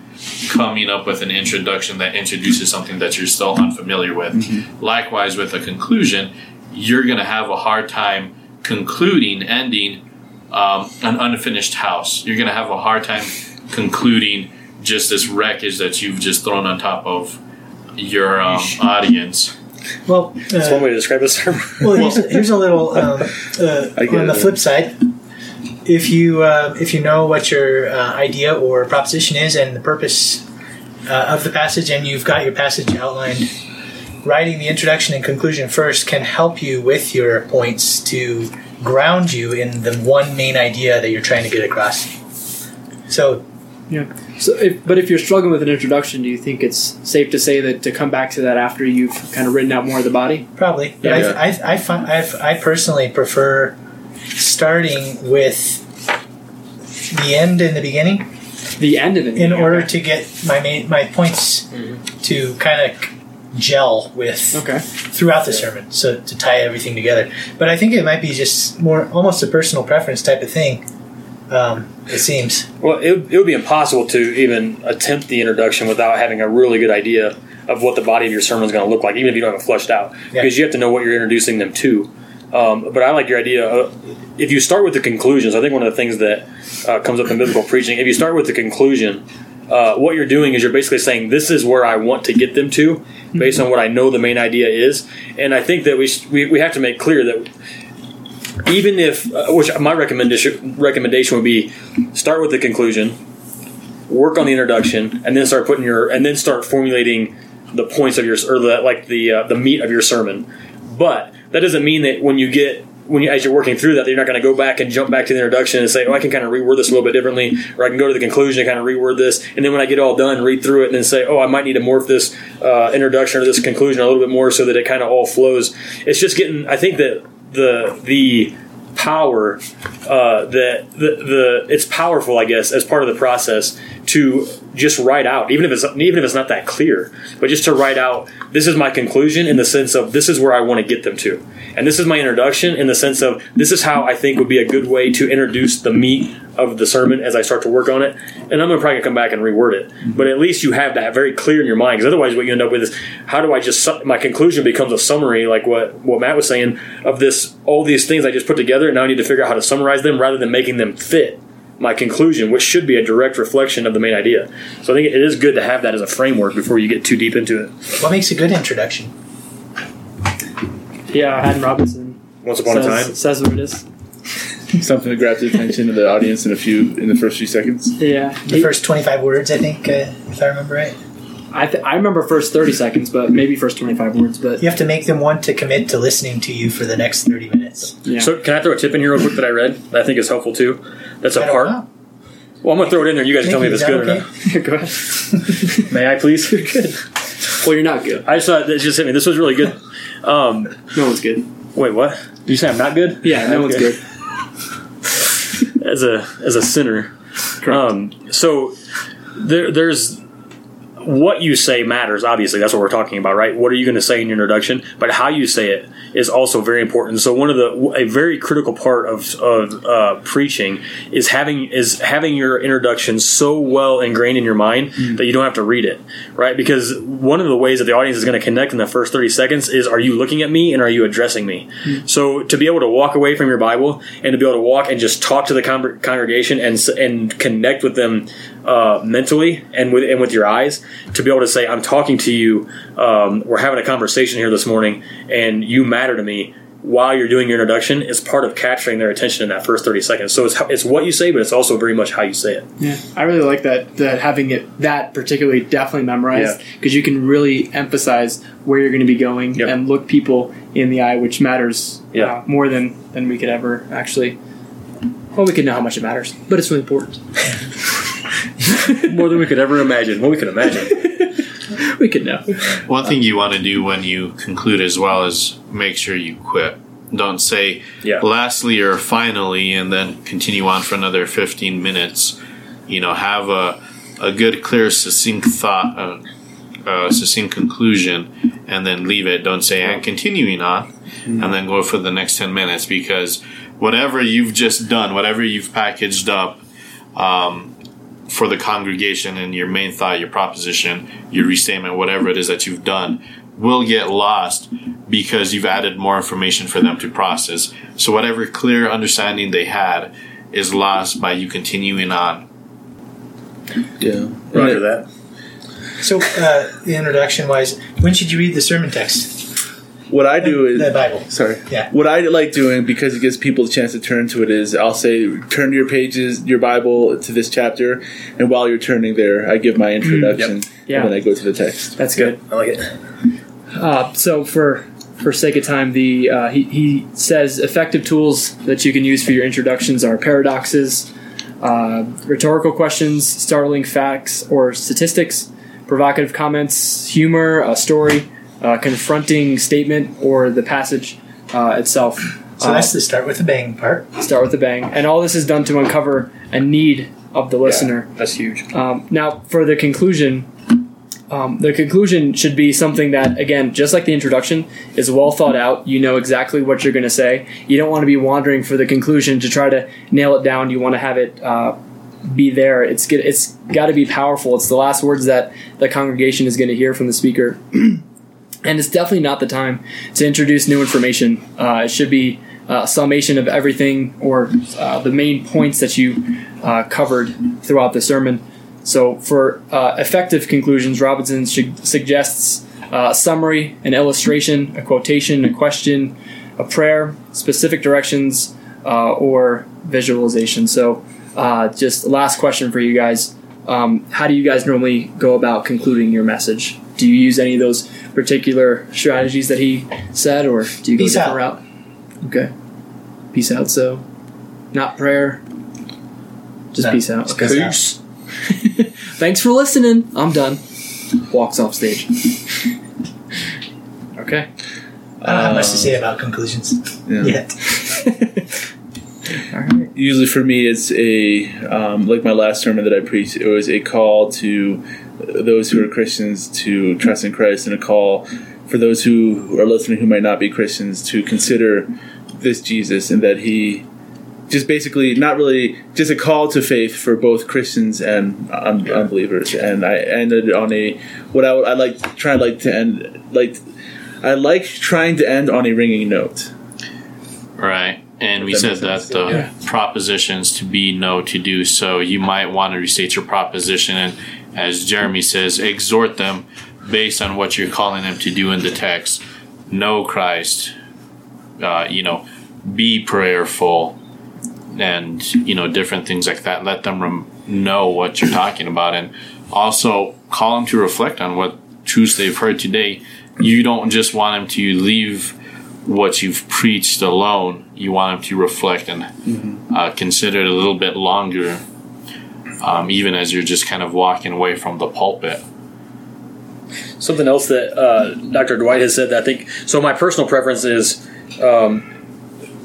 coming up with an introduction that introduces something that you're still unfamiliar with. Likewise, with a conclusion, you're going to have a hard time concluding, ending um, an unfinished house. You're going to have a hard time concluding just this wreckage that you've just thrown on top of your um, <laughs> audience. Well, That's one uh, way to describe this term. well here's, <laughs> here's a little um, uh, on the it. flip side. If you uh, if you know what your uh, idea or proposition is and the purpose uh, of the passage, and you've got your passage outlined, writing the introduction and conclusion first can help you with your points to ground you in the one main idea that you're trying to get across. So Yeah. So, if, but if you're struggling with an introduction, do you think it's safe to say that to come back to that after you've kind of written out more of the body? Probably, but Yeah. I, I, I, find, I, I personally prefer starting with the end and the beginning The end of it. in order to get my main, my points Mm-hmm. to kind of gel with Okay. throughout the sermon, so to tie everything together. But I think it might be just more almost a personal preference type of thing. Um, it seems. Well, it, it would be impossible to even attempt the introduction without having a really good idea of what the body of your sermon is going to look like, even if you don't have it fleshed out, Yeah. because you have to know what you're introducing them to. Um, but I like your idea. Of, if you start with the conclusions, I think one of the things that uh, comes up in biblical preaching, if you start with the conclusion, uh, what you're doing is you're basically saying, "This is where I want to get them to, based on what I know the main idea is." And I think that we we, we have to make clear that even if, uh, which my recommendation recommendation would be, start with the conclusion, work on the introduction, and then start putting your and then start formulating the points of your or the like the uh, the meat of your sermon. But that doesn't mean that when you get when you as you're working through that, you're not going to go back and jump back to the introduction and say, "Oh, I can kind of reword this a little bit differently," or I can go to the conclusion and kind of reword this, and then when I get all done, read through it and then say, "Oh, I might need to morph this uh, introduction or this conclusion a little bit more so that it kind of all flows." It's just getting. I think that the the power uh, that the, the it's powerful, I guess, as part of the process to just write out, even if it's even if it's not that clear, but just to write out this is my conclusion in the sense of this is where I want to get them to, and this is my introduction in the sense of this is how I think would be a good way to introduce the meat of the sermon as I start to work on it, and I'm gonna probably come back and reword it, but at least you have that very clear in your mind, because otherwise what you end up with is how do I just my conclusion becomes a summary like what what Matt was saying of this all these things I just put together, and now I need to figure out how to summarize them rather than making them fit my conclusion, which should be a direct reflection of the main idea. So I think it is good to have that as a framework before you get too deep into it. What makes a good introduction? Yeah, Haddon Robinson Once upon a time, says what it is. <laughs> Something that grabs the attention of the audience in a few in the first few seconds. Yeah. The first twenty-five words, I think, uh, if I remember right. I, th- I remember first 30 seconds, but maybe first 25 words. But You have to make them want to commit to listening to you for the next thirty minutes. yeah. So can I throw a tip in here real quick that I read that I think is helpful too? That's I a part. know. Well, I'm gonna throw it in there. You guys tell me if it's good that or not. <laughs> Go ahead. May I please? <laughs> You're good. Well, you're not good. I just thought that just hit me. This was really good. Um, <laughs> No one's good. wait, what? Did you say I'm not good? Yeah, no one's Okay. good. As a as a sinner. Um, so there, there's what you say matters. Obviously, that's what we're talking about, right? What are you going to say in your introduction? But how you say it, is also very important. So one of the a very critical part of, of uh, preaching is having is having your introduction so well ingrained in your mind that you don't have to read it, right? Because one of the ways that the audience is going to connect in the first thirty seconds is are you looking at me and are you addressing me? So to be able to walk away from your Bible and to be able to walk and just talk to the con- congregation and and connect with them uh, mentally and with and with your eyes to be able to say I'm talking to you. Um, we're having a conversation here this morning, and you matter to me. While you're doing your introduction, is part of capturing their attention in that first thirty seconds. So it's it's what you say, but it's also very much how you say it. Yeah, I really like that. That having it that particularly definitely memorized Yeah. because you can really emphasize where you're going to be going Yep. and look people in the eye, which matters Yeah. uh, more than than we could ever actually. Well, we could know how much it matters, but it's really important. <laughs> <laughs> More than we could ever imagine. What we could imagine. <laughs> We could know. One thing you want to do when you conclude as well is make sure you quit. Don't say Yeah. lastly or finally and then continue on for another 15 minutes. You know, have a, a good, clear, succinct thought, uh, uh, succinct conclusion, and then leave it. Don't say, and continuing on, and then go for the next 10 minutes because whatever you've just done, whatever you've packaged up, um, for the congregation and your main thought, your proposition, your restatement, whatever it is that you've done, will get lost because you've added more information for them to process. So whatever clear understanding they had is lost by you continuing on. Yeah. Roger that. So, uh, the introduction wise, when should you read the sermon text? What I do is The Bible. Sorry. Yeah. What I like doing because it gives people a chance to turn to it is I'll say turn to your pages, your Bible to this chapter, and while you're turning there, I give my introduction, Yeah. and then I go to the text. That's good. I like it. Uh, so for for sake of time, the uh, he, he says effective tools that you can use for your introductions are paradoxes, uh, rhetorical questions, startling facts or statistics, provocative comments, humor, a story, a confronting statement, or the passage uh, itself. So that's the start with the bang part. Start with a bang, and all this is done to uncover a need of the listener. That's huge. Um, now, for the conclusion, um, the conclusion should be something that, again, just like the introduction, is well thought out. You know exactly what you're going to say. You don't want to be wandering for the conclusion to try to nail it down. You want to have it uh, be there. It's it's got to be powerful. It's the last words that the congregation is going to hear from the speaker. <clears throat> and it's definitely not the time to introduce new information. Uh, it should be a summation of everything or uh, the main points that you uh, covered throughout the sermon. So, for uh, effective conclusions, Robinson su- suggests uh, a summary, an illustration, a quotation, a question, a prayer, specific directions, uh, or visualization. So, uh, just last question for you guys. Um, how do you guys normally go about concluding your message? Do you use any of those particular strategies that he said, or do you go Peace a different out. route? Okay. Peace out. So, not prayer. Just No, peace out. just Okay. peace <laughs> Thanks for listening. I'm done. Walks off stage. <laughs> okay. I don't have much to say about conclusions Yeah. yet. <laughs> All right. Usually for me, it's a um, like my last sermon that I preached. It was a call to those who are Christians to trust in Christ, and a call for those who are listening who might not be Christians to consider this Jesus and that He just basically not really just a call to faith for both Christians and un- unbelievers. And I ended on a what I would I like try like to end like I like trying to end on a ringing note. Right. And we That said that sense. the Yeah. propositions to be no to do so. You might want to restate your proposition and, as Jeremy says, exhort them based on what you're calling them to do in the text. Know Christ. Uh, you know, be prayerful, and you know different things like that. Let them rem- know what you're talking about, and also call them to reflect on what truths they've heard today. You don't just want them to leave what you've preached alone. You want them to reflect and uh, consider it a little bit longer, um, even as you're just kind of walking away from the pulpit. Something else that uh, Dr. Dwight has said that I think. So my personal preference is, um,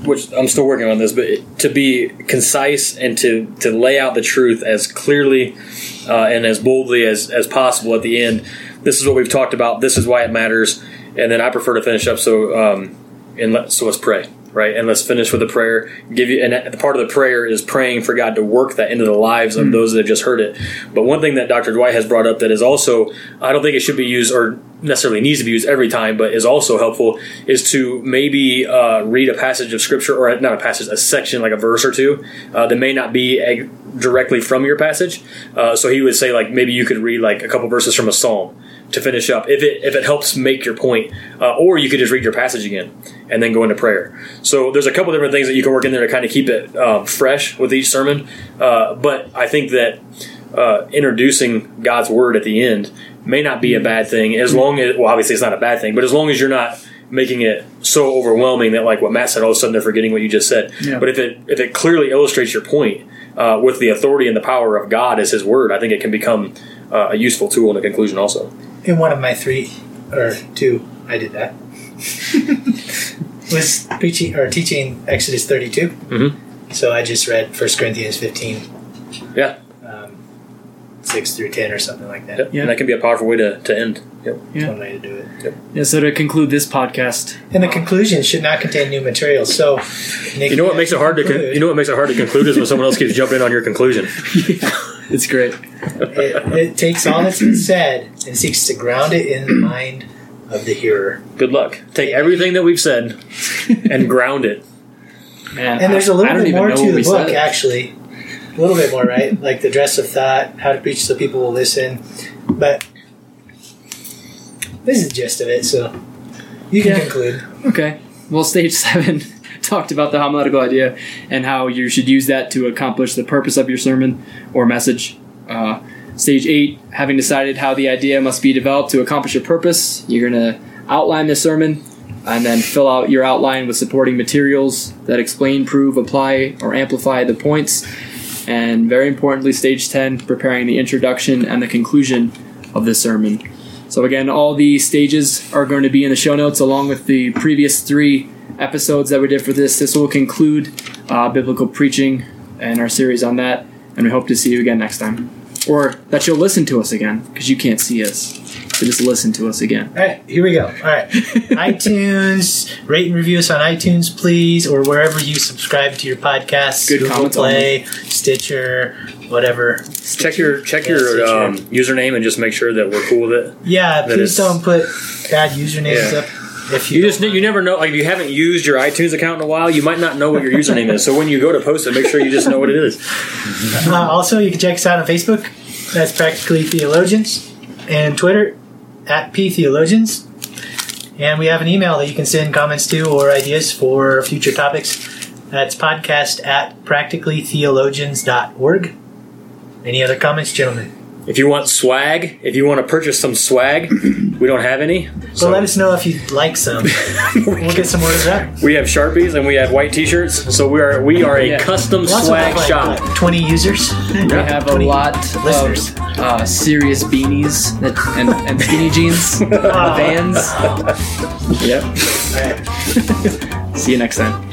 which I'm still working on this, but to be concise and to to lay out the truth as clearly uh, and as boldly as as possible at the end. This is what we've talked about. This is why it matters. And then I prefer to finish up so. Um, and let, so let's pray, right? And let's finish with a prayer. Give you, and the part of the prayer is praying for God to work that into the lives of those that have just heard it. But one thing that Dr. Dwight has brought up that is also, I don't think it should be used or necessarily needs to be used every time, but is also helpful is to maybe uh, read a passage of scripture or not a passage, a section like a verse or two uh, that may not be directly from your passage. Uh, so he would say like maybe you could read like a couple verses from a psalm to finish up if it if it helps make your point, uh, or you could just read your passage again and then go into prayer. So there's a couple different things that you can work in there to kind of keep it um, fresh with each sermon. Uh, but I think that uh, introducing God's word at the end may not be a bad thing as long as well obviously it's not a bad thing, but as long as you're not making it so overwhelming that like what Matt said all of a sudden they're forgetting what you just said. Yeah. But if it if it clearly illustrates your point uh, with the authority and the power of God as His Word, I think it can become uh, a useful tool in the conclusion also. In one of my three or two, I did that. <laughs> was preaching or teaching Exodus 32. Mhm. So I just read 1 Corinthians 15, Yeah, um, 6 through 10 or something like that. Yep. Yeah. and that can be a powerful way to, to end. Yep. That's Yeah. one way to do it. Yeah, so to conclude this podcast, And the conclusion should not contain new material. So, Nick, You know what makes it hard to con- you know what makes it hard to conclude is when someone else keeps jumping in on your conclusion. <laughs> it's great. it, it takes all that's been said and seeks to ground it in the mind of the hearer. Good luck. Take everything that we've said and ground it. Man, And there's a little don't bit even more know to the we book, said. actually. A little bit more, right? <laughs> like the dress of thought, how to preach so people will listen. But this is the gist of it, so you can Yeah. conclude. Okay. Well, stage seven talked about the homiletical idea and how you should use that to accomplish the purpose of your sermon or message. Uh, stage eight, having decided how the idea must be developed to accomplish your purpose, you're going to outline the sermon and then fill out your outline with supporting materials that explain, prove, apply, or amplify the points. And very importantly, stage 10, preparing the introduction and the conclusion of the sermon. So again, all the stages are going to be in the show notes along with the previous three episodes that we did for this. This will conclude uh, biblical preaching and our series on that, and we hope to see you again next time, or that you'll listen to us again because you can't see us. So just listen to us again. All right, here we go. All right. <laughs> iTunes, rate and review us on iTunes, please, or wherever you subscribe to your podcasts. Good Google comments Play, Stitcher, whatever. Check your check Yeah, your um, username and just make sure that we're cool with it. Yeah, That please don't put bad usernames Yeah. up. If you, You just you never know. Like if you haven't used your iTunes account in a while, you might not know what your username is. So when you go to post it, make sure you just know what it is. <laughs> Uh, also, you can check us out on Facebook. That's Practically Theologians. And Twitter, at P Theologians. And we have an email that you can send comments to or ideas for future topics. That's podcast at practicallytheologians.org. Any other comments, gentlemen? If you want swag, if you want to purchase some swag, we don't have any. So let us know if you'd like some. <laughs> we'll get some orders up. We have sharpies and we have white T-shirts. So we are we are a Yeah. custom We swag have like, shop. what, 20 users. We have a lot listeners. of uh, serious beanies that, and, and skinny jeans, Aw. <laughs> vans. Yep. All right. <laughs> See you next time.